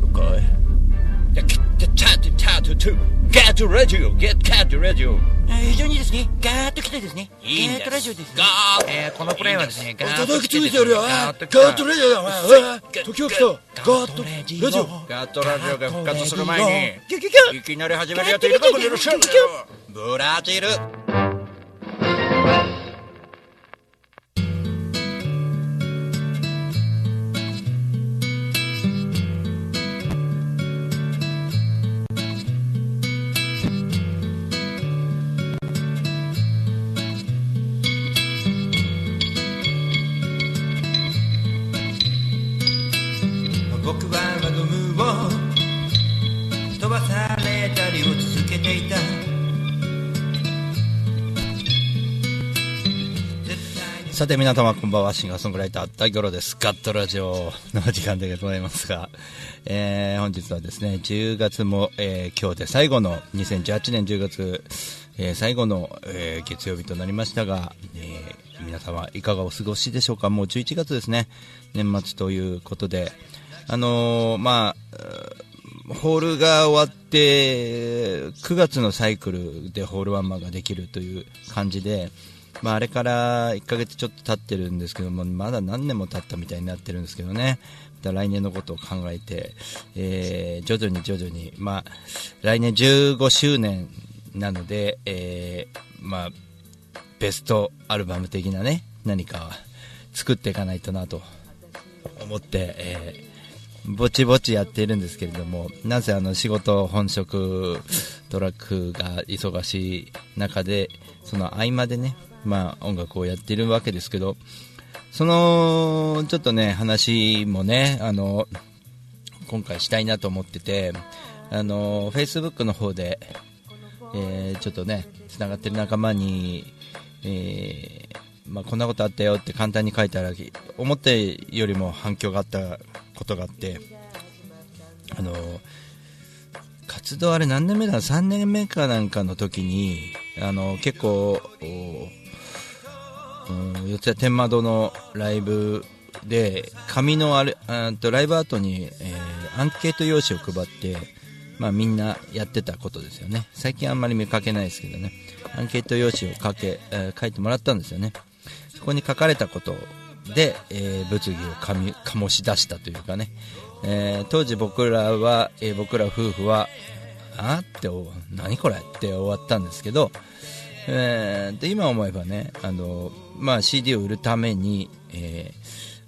ジオかい Get cat cat to Get radio Get cat radio 非常にですね、ガーッと来てですね、いいんですガーッラジオです、ガーッえーこのプレイはですね、ガーッと叩きついてやるよガーッと来たットレジオだお前時が来たガーットレジオガーットラジオが復活する前にいきなり始めるやついるかもしれませんブラジルていた。さて皆様こんばんはシンガーソングライター大五郎です。ガットラジオの時間でございますが、えー本日はですね10月も、えー今日で最後の2018年10月、えー最後の、えー月曜日となりましたが、えー皆様いかがお過ごしでしょうか？もう11月ですね。年末ということであのーまあホールが終わって9月のサイクルでホールワンマンができるという感じで、まあ、あれから1ヶ月ちょっと経ってるんですけどもまだ何年も経ったみたいになってるんですけどね。また来年のことを考えて、えー徐々に徐々に、まあ、来年15周年なので、えーまあ、ベストアルバム的なね何か作っていかないとなと思って、えーぼちぼちやっているんですけれども、なぜあの仕事本職トラックが忙しい中で、その合間でね、まあ音楽をやっているわけですけど、その、ちょっとね、話もね、あの、今回したいなと思ってて、あの、Facebook の方で、えーちょっとね、つながってる仲間に、えーまあ、こんなことあったよって簡単に書いたら、思ったよりも反響があったことがあって、あの、活動あれ何年目だ ?3 年目かなんかの時に、あの、結構、四谷天窓のライブで、紙のあれ、あとライブアートに、えーアンケート用紙を配って、まあみんなやってたことですよね。最近あんまり見かけないですけどね。アンケート用紙を書け、えー書いてもらったんですよね。そこに書かれたことで、えー物議をかみ醸し出したというかね。えー当時僕らは、えー僕ら夫婦は、あって、何これ？って終わったんですけど、えーで今思えばね、あのまあ、CD を売るために、えー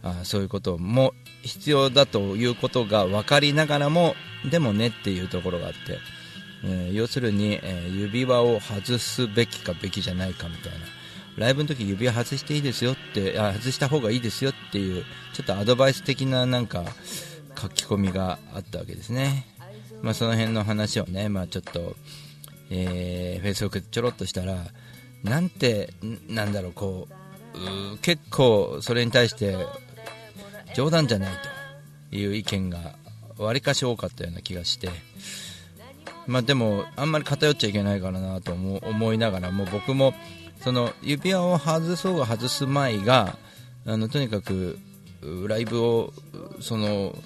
あそういうことも必要だということが分かりながらもでもねっていうところがあって、えー要するに、えー指輪を外すべきかべきじゃないかみたいなライブの時指輪外していいですよってあ外した方がいいですよっていうちょっとアドバイス的ななんか書き込みがあったわけですね、まあ、その辺の話をね、まあ、ちょっとえー、Facebook ちょろっとしたら、なんて、なんだろう、こう、結構それに対して、冗談じゃないという意見が、わりかし多かったような気がして、まあでも、あんまり偏っちゃいけないからなと思思いながらも、僕も、その、指輪を外そうが外す前が、あの、とにかく、ライブを、その、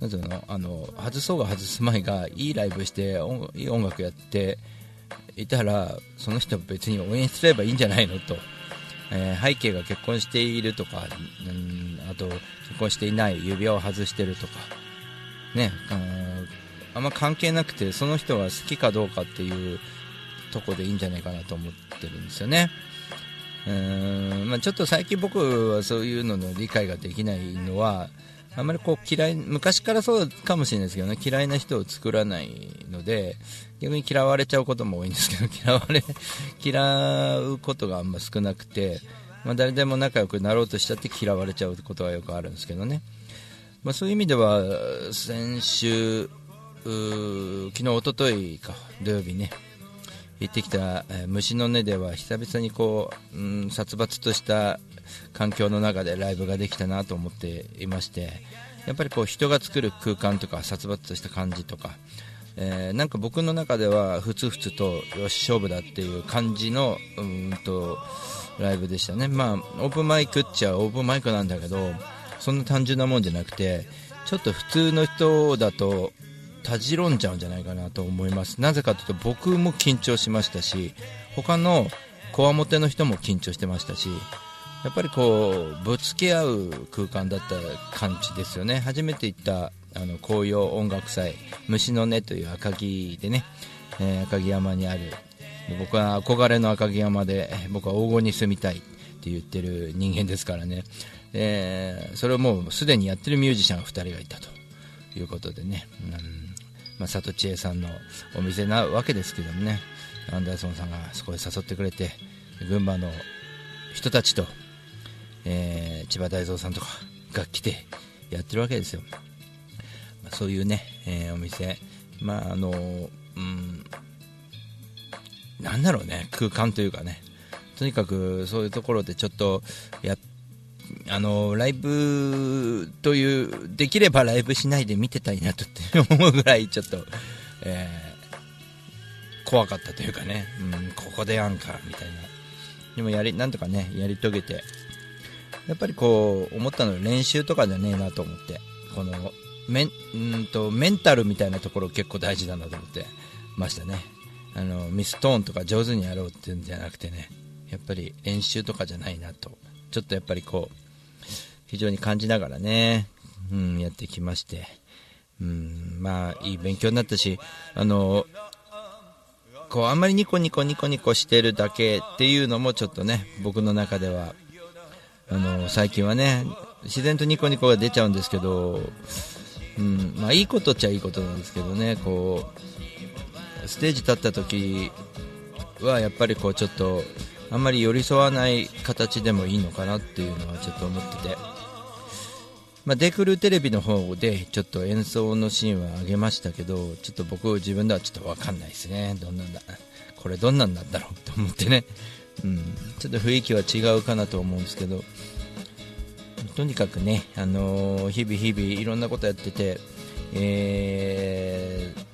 なんていうのあの外そうが外す前がいいライブしていい音楽やっていたらその人別に応援すればいいんじゃないのと、えー背景が結婚しているとか、うん、あと結婚していない指輪を外してるとかねあんま関係なくてその人が好きかどうかっていうとこでいいんじゃないかなと思ってるんですよね。うーんまあ、ちょっと最近僕はそういうのの理解ができないのはあんまりこう嫌い昔からそうかもしれないですけどね嫌いな人を作らないので逆に嫌われちゃうことも多いんですけど 嫌われ嫌うことがあんま少なくて、まあ、誰でも仲良くなろうとしちゃって嫌われちゃうことがよくあるんですけどね、まあ、そういう意味では先週昨日一昨日か土曜日ね行ってきた、えー虫の根では久々にこう、うん、殺伐とした環境の中でライブができたなと思っていましてやっぱりこう人が作る空間とか殺伐とした感じとか、えーなんか僕の中ではふつふつとよし勝負だっていう感じのうんとライブでしたね。まあオープンマイクっちゃオープンマイクなんだけどそんな単純なもんじゃなくてちょっと普通の人だとたじろんじゃうんじゃないかなと思います。なぜかというと僕も緊張しましたし他のこわもての人も緊張してましたしやっぱりこうぶつけ合う空間だった感じですよね。初めて行ったあの紅葉音楽祭虫の音という赤城でね、えー赤城山にある僕は憧れの赤城山で僕は黄金に住みたいって言ってる人間ですからね、えーそれをもうすでにやってるミュージシャン2人がいたということでね、うん。まあ、佐藤千恵さんのお店なわけですけどもね。アンダーソンさんがそこへ誘ってくれて群馬の人たちと、えー千葉大蔵さんとかが来てやってるわけですよ、まあそういうね、えーお店。まああのうんなんだろうね空間というかね。とにかくそういうところでちょっとやってあのライブというできればライブしないで見てたいなとって思うぐらいちょっと、えー怖かったというかね、うん、ここでやんかみたいな。でもやりなんとかねやり遂げてやっぱりこう思ったのは練習とかじゃねえなと思ってこのメンんとメンタルみたいなところ結構大事だなと思ってましたね。あのミストーンとか上手にやろうっていうんじゃなくてねやっぱり練習とかじゃないなとちょっとやっぱりこう非常に感じながらね、うん、やってきまして、うん、まあいい勉強になったしあのこうあんまりニコニコニコニコしてるだけっていうのもちょっとね僕の中ではあの最近はね自然とニコニコが出ちゃうんですけど、うんまあ、いいことっちゃいいことなんですけどねこうステージ立った時はやっぱりこうちょっとあんまり寄り添わない形でもいいのかなっていうのはちょっと思ってて、まあ、デクルテレビの方でちょっと演奏のシーンは上げましたけどちょっと僕自分ではちょっと分かんないですね。どんなんだ。これどんなんなんだろうと思ってね、うん、ちょっと雰囲気は違うかなと思うんですけど。とにかくね、あのー日々日々いろんなことやってて、えー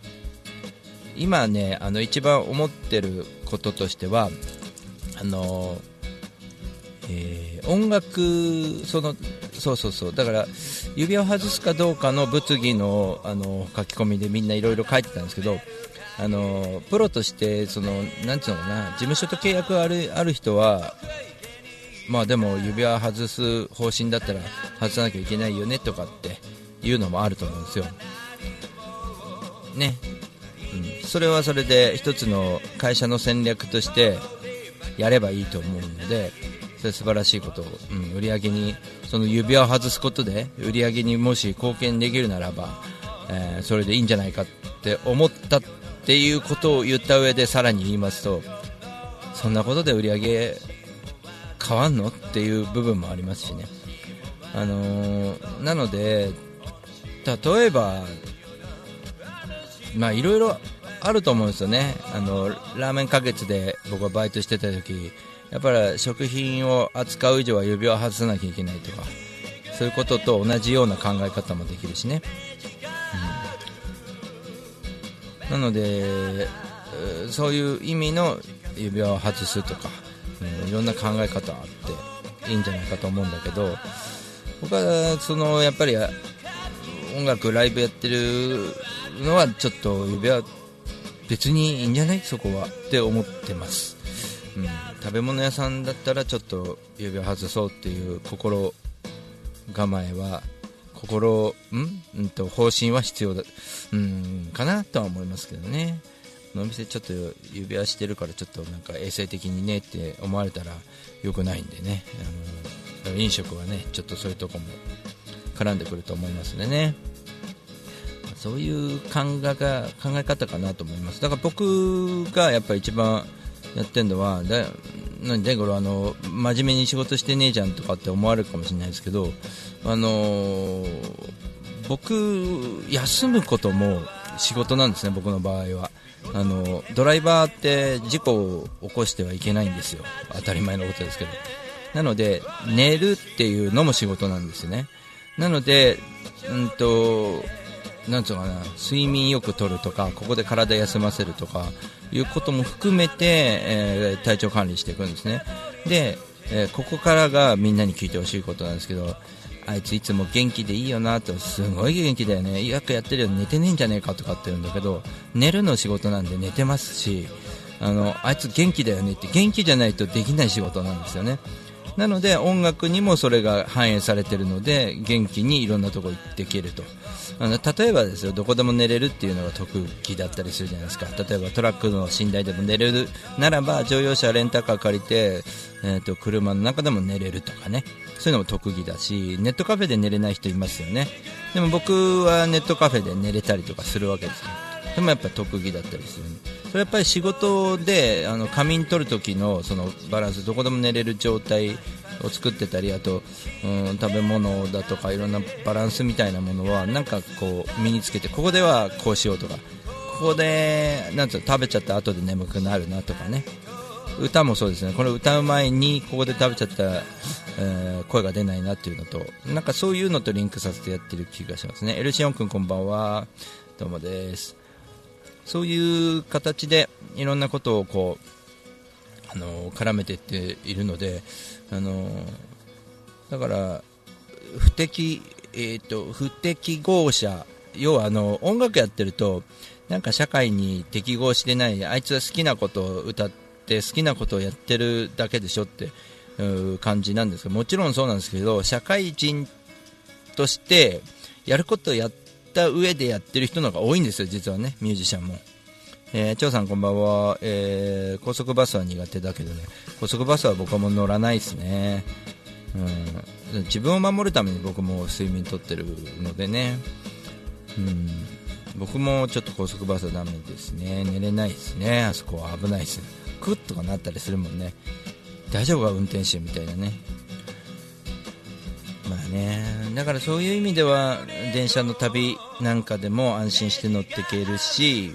今ねあの一番思ってることとしてはあのえー音楽そのそうそうそう。だから指輪を外すかどうかの物議のあの書き込みでみんないろいろ書いてたんですけどあのプロとしてそのなんていうのかな事務所と契約あるある人はまあでも指輪外す方針だったら外さなきゃいけないよねとかっていうのもあると思うんですよ。ね。うん、それはそれで一つの会社の戦略としてやればいいと思うのでそれ素晴らしいことを、うん、売り上げにその指輪を外すことで売り上げにもし貢献できるならば、えーそれでいいんじゃないかって思ったっていうことを言った上でさらに言いますとそんなことで売り上げ変わんのっていう部分もありますしね、あのーなので例えばまあいろいろあると思うんですよね。あのラーメン花月で僕はバイトしてた時やっぱり食品を扱う以上は指輪を外さなきゃいけないとかそういうことと同じような考え方もできるしね、うん。なのでそういう意味の指輪を外すとか、うんいろんな考え方あっていいんじゃないかと思うんだけど僕はそのやっぱり音楽ライブやってるのはちょっと指輪別にいいんじゃない？そこは。って思ってます、うん、食べ物屋さんだったらちょっと指輪外そうっていう心構えは心ん、うん、と方針は必要だ、うん、かなとは思いますけどね。お店ちょっと指輪してるからちょっとなんか衛生的にねって思われたら良くないんでね。あの飲食はねちょっとそういうとこも絡んでくると思いますんでね。そういう考えが考え方かなと思います。だから僕がやっぱり一番やってるのはだ何でこれあの真面目に仕事してねえじゃんとかって思われるかもしれないですけどあの僕休むことも仕事なんですね僕の場合は。あのドライバーって事故を起こしてはいけないんですよ。当たり前のことですけど。なので寝るっていうのも仕事なんですよね。なのでうんとなんつうかな睡眠よくとるとかここで体休ませるとかいうことも含めて、えー体調管理していくんですね。で、えーここからがみんなに聞いてほしいことなんですけどあいついつも元気でいいよなとすごい元気だよね。よくやってるよ寝てねえんじゃねえかとかって言うんだけど寝るの仕事なんで寝てますしあのあいつ元気だよねって元気じゃないとできない仕事なんですよね。なので音楽にもそれが反映されているので元気にいろんなとこ行っていけると。あの例えばですよどこでも寝れるっていうのが特技だったりするじゃないですか。例えばトラックの寝台でも寝れるならば乗用車レンタカー借りて、えー、と車の中でも寝れるとかね。そういうのも特技だしネットカフェで寝れない人いますよね。でも僕はネットカフェで寝れたりとかするわけですよ。でもやっぱ特技だったりする。それやっぱり仕事であの仮眠取る時のそのバランスどこでも寝れる状態を作ってたりあと、うん、食べ物だとかいろんなバランスみたいなものはなんかこう身につけてここではこうしようとかここでなんう食べちゃった後で眠くなるなとかね。歌もそうですね。これ歌う前にここで食べちゃったら、えー、声が出ないなっていうのとなんかそういうのとリンクさせてやってる気がしますね。エルシオン君こんばんは。どうもです。そういう形でいろんなことをこうあの絡めていっているのであのだから不適,、えーと、不適合者要はあの音楽やってるとなんか社会に適合してないあいつは好きなことを歌って好きなことをやってるだけでしょっていう感じなんですがもちろんそうなんですけど社会人としてやることをやった上でやってる人の方が多いんですよ、実はね、ミュージシャンも。えー、張さんこんばんは、えー、高速バスは苦手だけどね、高速バスは僕はもう乗らないですね。うん、自分を守るために僕も睡眠とってるのでね、うん、僕もちょっと高速バスはダメですね、寝れないですね、あそこは危ないです。ね、クッとかなったりするもんね、大丈夫か、運転手みたいなね。まあね、だからそういう意味では電車の旅なんかでも安心して乗っていけるし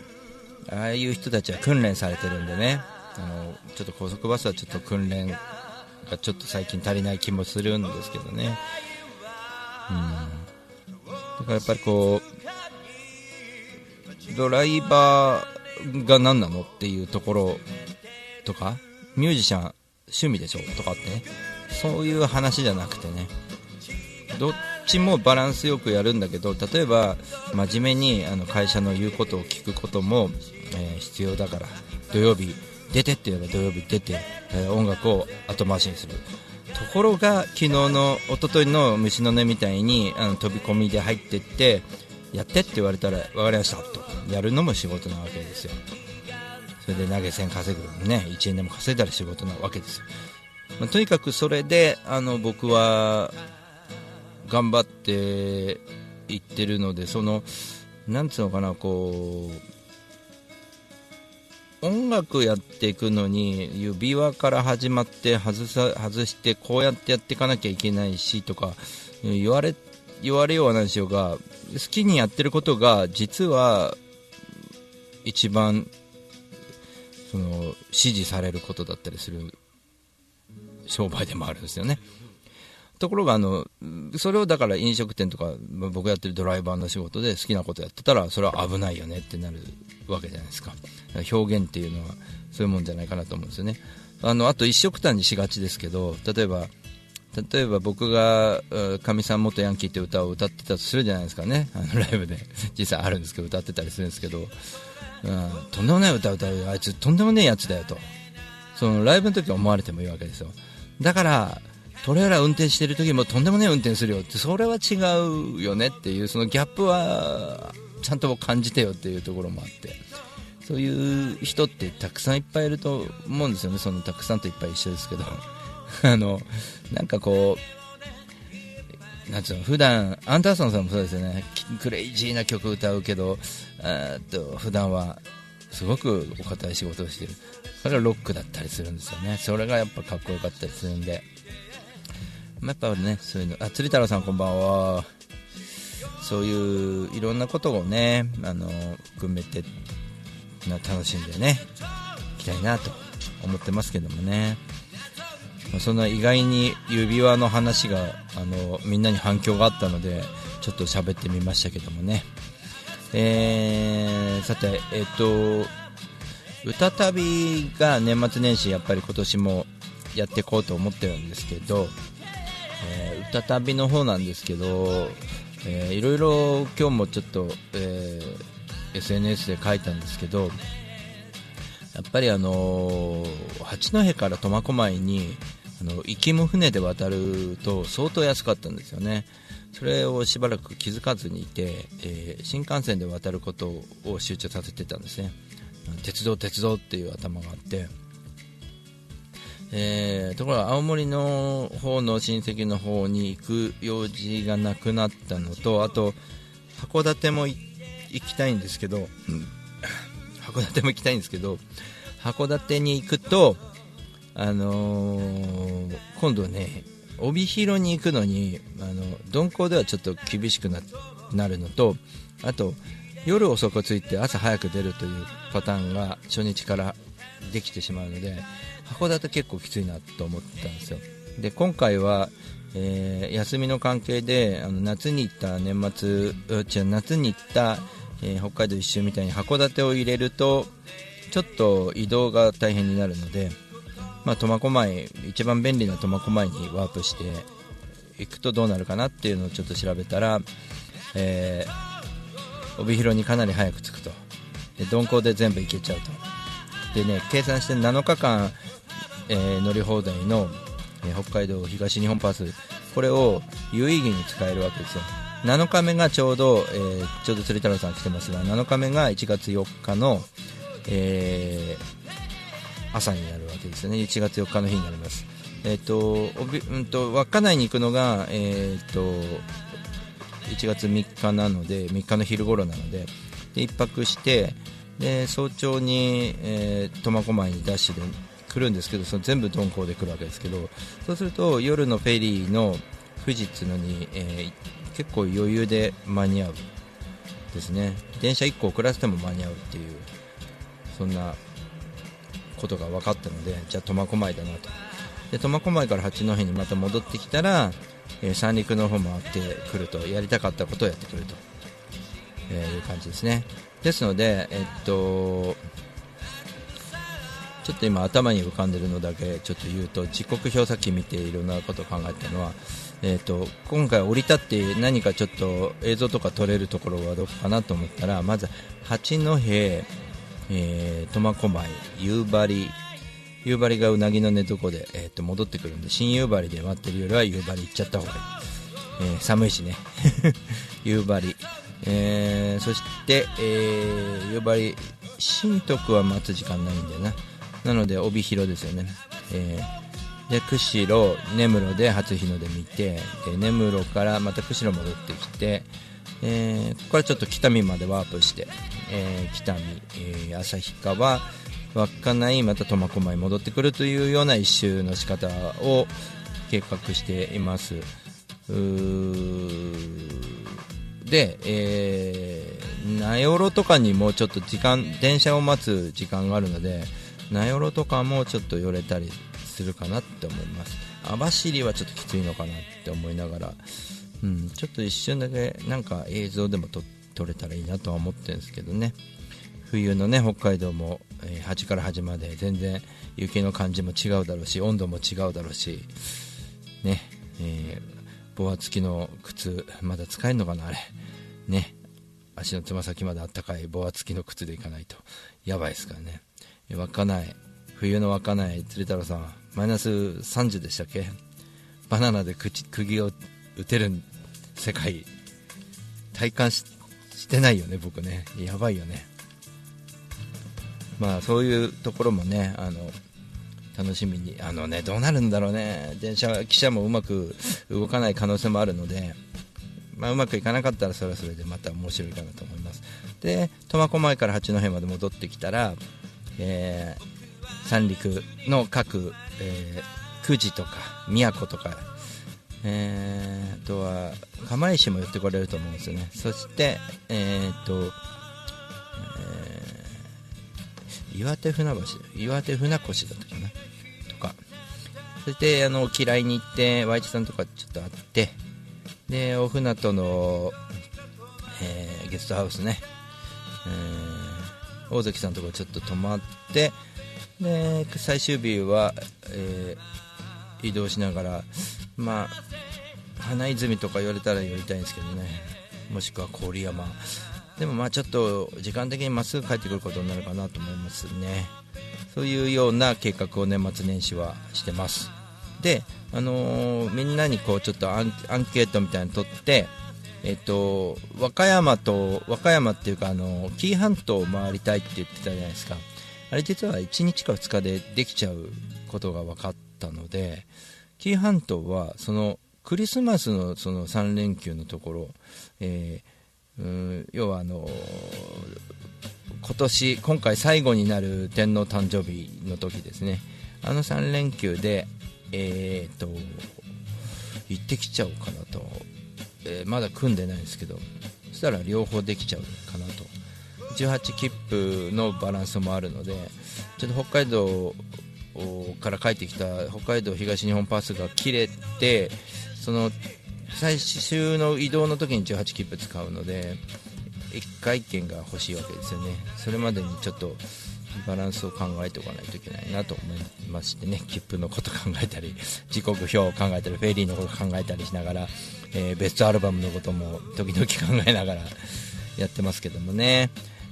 ああいう人たちは訓練されてるんでね。あのちょっと高速バスはちょっと訓練がちょっと最近足りない気もするんですけどね、うん、だからやっぱりこうドライバーが何なのっていうところとかミュージシャン趣味でしょとかってね。そういう話じゃなくてね。どっちもバランスよくやるんだけど例えば真面目にあの会社の言うことを聞くことも、え、必要だから。土曜日出てって言えば土曜日出て、え、音楽を後回しにする。ところが昨日の一昨日の虫の音みたいにあの飛び込みで入ってってやってって言われたら分かりましたと。やるのも仕事なわけですよ。それで投げ銭稼ぐね1円でも稼いだら仕事なわけですよ、まあ、とにかくそれであの僕は頑張っていってるのでそのなんつうのかなこう音楽やっていくのに指輪から始まって外さ外してこうやってやっていかなきゃいけないしとか言われ言われようはないしようが好きにやってることが実は一番その支持されることだったりする商売でもあるんですよね。ところがあの、それをだから飲食店とか、僕やってるドライバーの仕事で好きなことやってたら、それは危ないよねってなるわけじゃないですか。表現っていうのはそういうもんじゃないかなと思うんですよね。あの、あと一色単にしがちですけど、例えば、例えば僕が「かみさん元ヤンキー」って歌を歌ってたとするじゃないですかね。あのライブで。実際あるんですけど歌ってたりするんですけど、うん、とんでもない歌を歌うあいつとんでもねえやつだよと。そのライブの時は思われてもいいわけですよ。だからトレーラー運転してる時もとんでもない運転するよってそれは違うよねっていうそのギャップはちゃんと感じてよっていうところもあって。そういう人ってたくさんいっぱいいると思うんですよねそのたくさんといっぱい一緒ですけど。あのなんかこうなんつうの普段アンダーソンさんもそうですよね。クレイジーな曲歌うけどあと普段はすごくお堅い仕事をしてる。それがロックだったりするんですよね。それがやっぱかっこよかったりするんで。まやっぱね、そういうの、あ、釣太郎さんこんばんは。そういういろんなことをね、あの、含めて、楽しんでね、いきたいなと思ってますけどもね。ま、そんな意外に指輪の話が、あの、みんなに反響があったので、ちょっと喋ってみましたけどもね。えー、さて、えっ、と、歌旅が年末年始やっぱり今年もやっていこうと思ってるんですけど、えー、歌旅の方なんですけど、えー、いろいろ今日もちょっと、えー、SNS で書いたんですけどやっぱりあのー、八戸から苫小牧にあの行きも船で渡ると相当安かったんですよね。それをしばらく気づかずにいて、えー、新幹線で渡ることを集中させてたんですね。鉄道鉄道っていう頭があって。えー、ところが青森の方の親戚の方に行く用事がなくなったのとあと函館も行きたいんですけど、うん、函館も行きたいんですけど函館に行くと、あのー、今度ね帯広に行くのにあの鈍行ではちょっと厳しくななるのとあと夜遅く着いて朝早く出るというパターンが初日からできてしまうので函館結構きついなと思ったんですよ。で今回は、えー、休みの関係であの夏に行った年末違う夏に行った、えー、北海道一周みたいに函館を入れるとちょっと移動が大変になるので、ま、苫小牧一番便利な苫小牧にワープして行くとどうなるかなっていうのをちょっと調べたら、えー、帯広にかなり早く着くと。で鈍行で全部行けちゃうと。でね計算して7日間えー、乗り放題の、えー、北海道東日本パス。これを有意義に使えるわけですよ。7日目がちょうど、えー、ちょうど鶴太郎さん来てますが7日目が1月4日の、えー、朝になるわけですよね。1月4日の日になります。えっ、とおび、うんと、稚内に行くのが、えっ、と1月3日なので3日の昼頃なのでで1泊してで早朝に、えー、苫小牧にダッシュで来るんですけどその全部鈍行で来るわけですけどそうすると夜のフェリーの富士っていうのに、えー、結構余裕で間に合うですね。電車1個遅らせても間に合うっていうそんなことが分かったのでじゃあ苫小牧だなと。で苫小牧から八戸にまた戻ってきたら、えー、三陸の方回ってくるとやりたかったことをやってくると、えー、いう感じですね。ですのでえっとちょっと今頭に浮かんでるのだけちょっと言うと時刻表さっき見ていろんなことを考えたのは、えーと、今回降り立って何かちょっと映像とか撮れるところはどこかなと思ったらまず八戸、えー、苫小牧夕張夕張がうなぎの寝床で、えー、と戻ってくるんで新夕張で待ってるよりは夕張行っちゃった方がいい、えー、寒いしね。夕張、えー、そして、えー、夕張新徳は待つ時間ないんだよな。なので帯広ですよね、えー、で釧路根室で初日の出見てで根室からまた釧路戻ってきて、えー、ここからちょっと北見までワープして、えー、北見、えー、旭川稚内また苫小牧戻ってくるというような一周の仕方を計画しています。で、えー、名寄とかにもちょっと時間電車を待つ時間があるので名寄とかもちょっと寄れたりするかなって思います。網走はちょっときついのかなって思いながら、うん、ちょっと一瞬だけなんか映像でも撮れたらいいなとは思ってるんですけどね。冬のね北海道も、えー、端から端まで全然雪の感じも違うだろうし温度も違うだろうしねえー、ボア付きの靴まだ使えるのかなあれ。ね。足のつま先まであったかいボア付きの靴でいかないと。やばいですからね。稚内。冬の稚内鶴太郎さん。マイナス30でしたっけ？バナナで釘を打てる世界。体感してないよね僕ね。やばいよね。まあそういうところもねあの楽しみにあのねどうなるんだろうね。電車汽車もうまく動かない可能性もあるのでまあ、うまくいかなかったらそれはそれでまた面白いかなと思います。で苫小牧から八戸まで戻ってきたらえー、三陸の各、えー、久慈とか宮古とか、えー、あとは釜石も寄ってこれると思うんですよね。そしてえっ、と、岩手船橋岩手船越だったかな。とか。そしてあの嫌いに行ってイチさんとかちょっと会ってでお船との、えー、ゲストハウスね、えー大関さんとこちょっと泊まってで最終日は、えー、移動しながら、まあ、花泉とか言われたら寄りたいんですけどね。もしくは郡山。でもまあちょっと時間的にまっすぐ帰ってくることになるかなと思いますね。そういうような計画を年末年始はしてます。で、あのーみんなにこうちょっとアンケートみたいなの取ってえっと、和歌山と和歌山っていうかあの紀伊半島を回りたいって言ってたじゃないですか。あれ実は1日か2日でできちゃうことが分かったので紀伊半島はそのクリスマスのその3連休のところ、えーうん要はあの今年今回最後になる天皇誕生日の時ですね。あの3連休でえー、と行ってきちゃおうかなと、えーまだ組んでないんですけどそしたら両方できちゃうかなと。18切符のバランスもあるのでちょっと北海道から帰ってきた北海道東日本パスが切れてその最終の移動の時に18切符使うので1回券が欲しいわけですよね。それまでにちょっとバランスを考えておかないといけないなと思いましてね。切符のこと考えたり時刻表を考えたりフェリーのこと考えたりしながら、えーベストアルバムのことも時々考えながらやってますけどもね、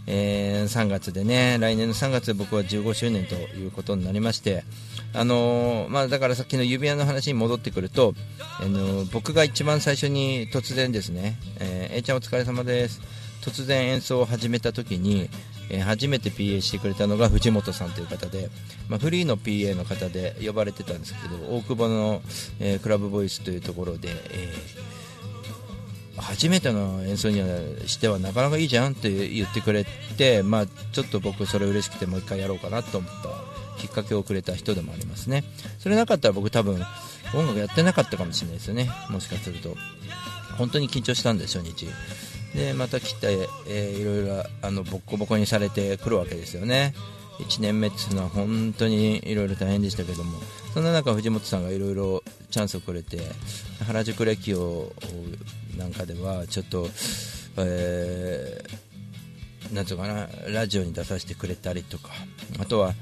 えー3月でね来年の3月で僕は15周年ということになりましてあのーまあ、だからさっきの指輪の話に戻ってくると、あのー僕が一番最初に突然ですね、えー A ちゃんお疲れ様です。突然演奏を始めた時に、え初めて PA してくれたのが藤本さんという方で、まあ、フリーの PA の方で呼ばれてたんですけど大久保の、えクラブボイスというところで、えー初めての演奏にはしてはなかなかいいじゃんって言ってくれて、まあ、ちょっと僕それ嬉しくてもう一回やろうかなと思ったきっかけをくれた人でもありますね。それなかったら僕多分音楽やってなかったかもしれないですよね。もしかすると。本当に緊張したんで初日でまた来て、えーいろいろあのボッコボコにされてくるわけですよね。1年目っていうのは本当にいろいろ大変でしたけども。そんな中藤本さんがいろいろチャンスをくれて原宿レキオなんかではちょっと、えーなんうかなラジオに出させてくれたりとかあとは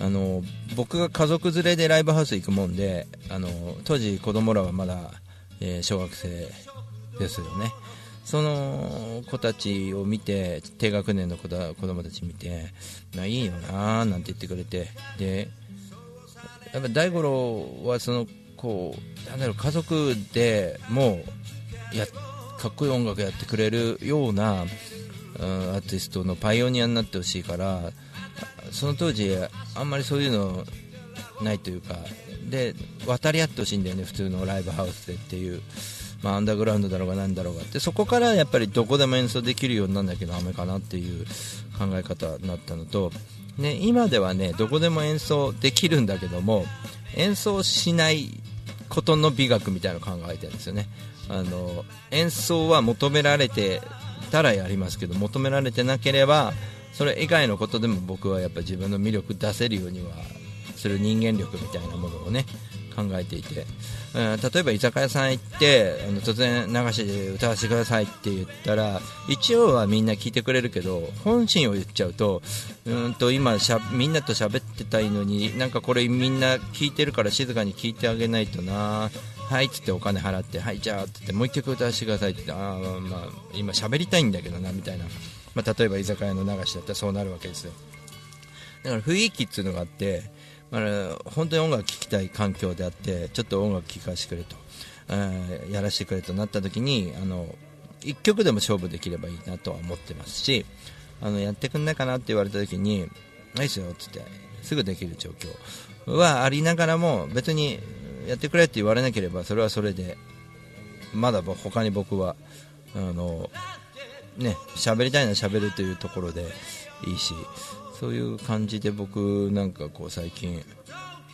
あの僕が家族連れでライブハウス行くもんであの当時子供らはまだ、えー小学生ですよね。その子たちを見て低学年の子だ子供たち見てまあいいよなーなんて言ってくれてでやっぱ大五郎はそのこうなんだろう家族でもうやかっこいい音楽やってくれるような、アーティストのパイオニアになってほしいからその当時あんまりそういうのないというかで渡り合ってほしいんだよね普通のライブハウスでっていう、まあ、アンダーグラウンドだろうがなんだろうがでそこからやっぱりどこでも演奏できるようにならなきゃダメかなっていう考え方になったのと、ね、今ではねどこでも演奏できるんだけども演奏しないことの美学みたいなのを考えてるんですよね。あの演奏は求められてたらやりますけど求められてなければそれ以外のことでも僕はやっぱ自分の魅力出せるようにはする人間力みたいなものをね考えていて、うん例えば居酒屋さん行ってあの突然流しで歌わせてくださいって言ったら一応はみんな聞いてくれるけど本心を言っちゃうとうんと今しゃみんなと喋ってたいのになんかこれみんな聞いてるから静かに聞いてあげないとな。はいっつってお金払ってはいじゃあってってもう一曲歌わせてくださいって言ってあまあ今喋りたいんだけどなみたいな、まあ、例えば居酒屋の流しだったらそうなるわけですよ。だから雰囲気っていうのがあって、まあ、本当に音楽聴きたい環境であってちょっと音楽聴かせてくれと、えーやらせてくれとなった時にあの1曲でも勝負できればいいなとは思ってますしあのやってくんないかなって言われた時に「ないっすよ」っつってすぐできる状況はありながらも別にやってくれって言われなければそれはそれでまだ他に僕はあのね喋りたいのは喋るというところでいいしそういう感じで僕なんかこう最近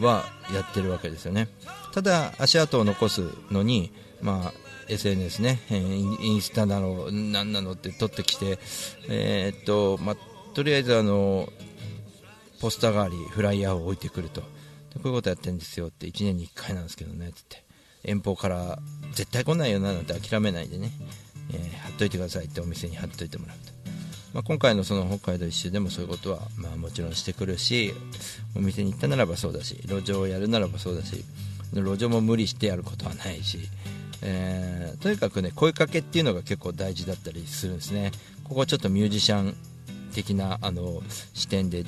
はやってるわけですよね。ただ足跡を残すのにまあ SNS ね、インスタなのなんなのって撮ってきてえーっとまあとりあえずあのポスター代わりフライヤーを置いてくると。こういうことやってるんですよって1年に1回なんですけどねつって。遠方から絶対来ないよななんて諦めないでね、えー貼っといてくださいってお店に貼っといてもらうと、まあ、今回のその北海道一周でもそういうことは、まあ、もちろんしてくるしお店に行ったならばそうだし路上をやるならばそうだし路上も無理してやることはないし、えーとにかくね声かけっていうのが結構大事だったりするんですね。ここはちょっとミュージシャン的なあの視点で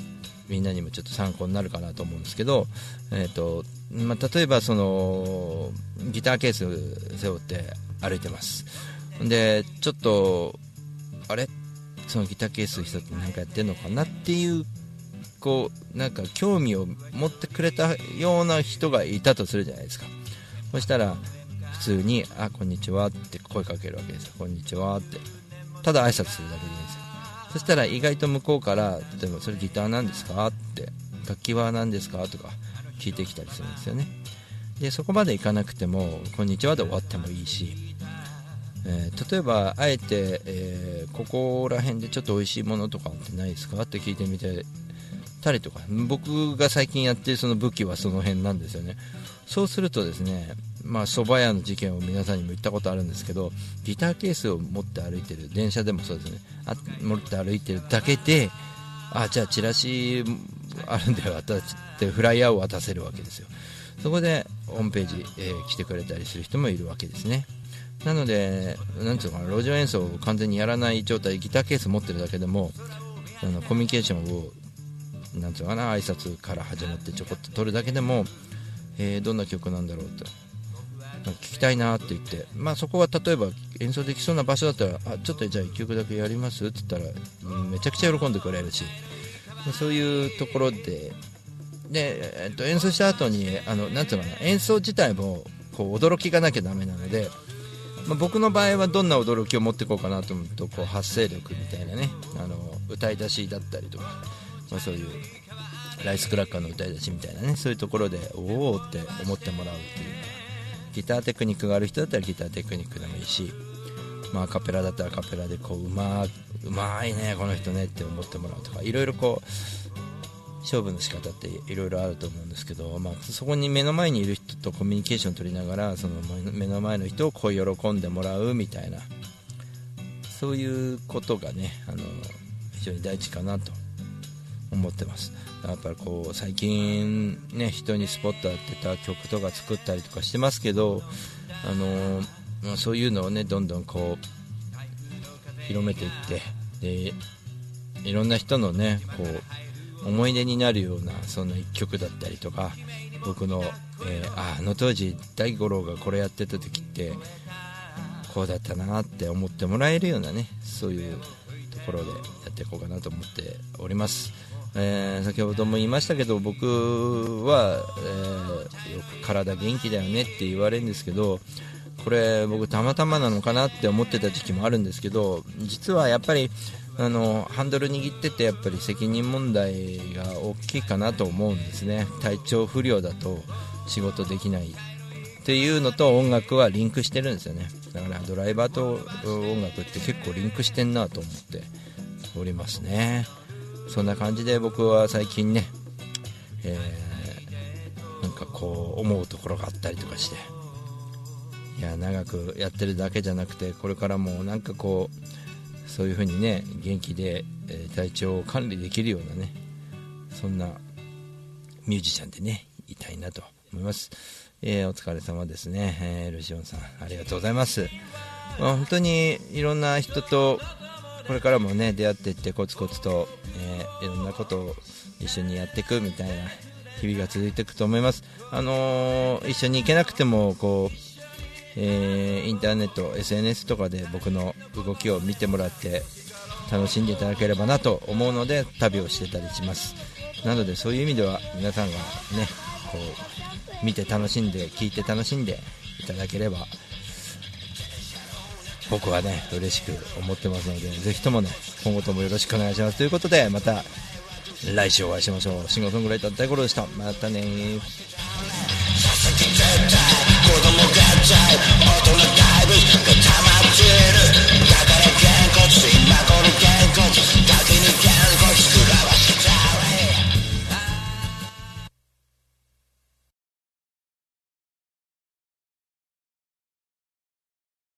みんなにもちょっと参考になるかなと思うんですけど、えーとまあ、例えばそのギターケース背負って歩いてます。でちょっとあれ？そのギターケースの人って何かやってんのかなっていうこうなんか興味を持ってくれたような人がいたとするじゃないですか。そしたら普通に「あこんにちは」って声かけるわけですよ「こんにちは」って。ただ挨拶するだけでいいんですよ。そしたら意外と向こうから例えばそれギターなんですかって楽器は何ですかとか聞いてきたりするんですよね。でそこまでいかなくても「こんにちは」で終わってもいいし、えー例えばあえて、えーここら辺でちょっと美味しいものとかってないですか？って聞いてみてたりとか。僕が最近やってるその武器はその辺なんですよね。そうするとですねまあ蕎麦屋の事件を皆さんにも言ったことあるんですけどギターケースを持って歩いてる電車でもそうですね。あ持って歩いてるだけであじゃあチラシあるんで渡ってフライヤーを渡せるわけですよ。そこでホームページ、えー来てくれたりする人もいるわけですね。なので、なんていうのかな、路上演奏を完全にやらない状態、ギターケース持ってるだけでも、あのコミュニケーションを、なんていうのかな、挨拶から始まってちょこっと取るだけでも、えーどんな曲なんだろうと、まあ聞きたいなって言って、まあ、そこは例えば演奏できそうな場所だったら、あちょっとじゃあ1曲だけやりますって言ったら、めちゃくちゃ喜んでくれるし、そういうところで、で、えっと、演奏した後にあのなんていうのかな演奏自体もこう驚きがなきゃダメなので、まあ、僕の場合はどんな驚きを持っていこうかなと思うとこう発声力みたいなねあの歌い出しだったりとか、まあ、そういうライスクラッカーの歌い出しみたいなねそういうところでおおって思ってもらうっていうギターテクニックがある人だったらギターテクニックでもいいし、まあ、カペラだったらカペラでこううまうまいねこの人ねって思ってもらうとかいろいろこう勝負の仕方っていろいろあると思うんですけど、まあ、そこに目の前にいる人とコミュニケーションを取りながらその目の前の人をこう喜んでもらうみたいなそういうことがねあの非常に大事かなと思ってます。やっぱりこう最近ね人にスポット当てた曲とか作ったりとかしてますけどあのそういうのをねどんどんこう広めていってでいろんな人のねこう思い出になるようなそんな一曲だったりとか僕の、えーあの当時大五郎がこれやってた時ってこうだったなって思ってもらえるようなねそういうところでやっていこうかなと思っております、えー先ほども言いましたけど僕は、えーよく体元気だよねって言われるんですけどこれ僕たまたまなのかなって思ってた時期もあるんですけど実はやっぱりあのハンドル握っててやっぱり責任問題が大きいかなと思うんですね。体調不良だと仕事できない。っていうのと音楽はリンクしてるんですよね。だからドライバーと音楽って結構リンクしてんなと思っておりますね。そんな感じで僕は最近ね、えーなんかこう思うところがあったりとかしていや長くやってるだけじゃなくてこれからもなんかこうそういう風にね元気で、え体調を管理できるようなねそんなミュージシャンでねいたいなと思います、えーお疲れ様ですね、えールシオンさんありがとうございます、まあ本当にいろんな人とこれからもね出会っていってコツコツと、えーいろんなことを一緒にやっていくみたいな日々が続いていくと思います。あのー一緒に行けなくてもこうえーインターネット SNS とかで僕の動きを見てもらって楽しんでいただければなと思うので旅をしてたりします。なのでそういう意味では皆さんがねこう見て楽しんで聞いて楽しんでいただければ僕はね嬉しく思ってますのでぜひともね今後ともよろしくお願いします。ということでまた来週お会いしましょう。シンガーソングライター大五郎でした。またねー。子供がちゃい大人 Can't go, sing my goal, can't go, talking, can't go, screw up, I'm sorry.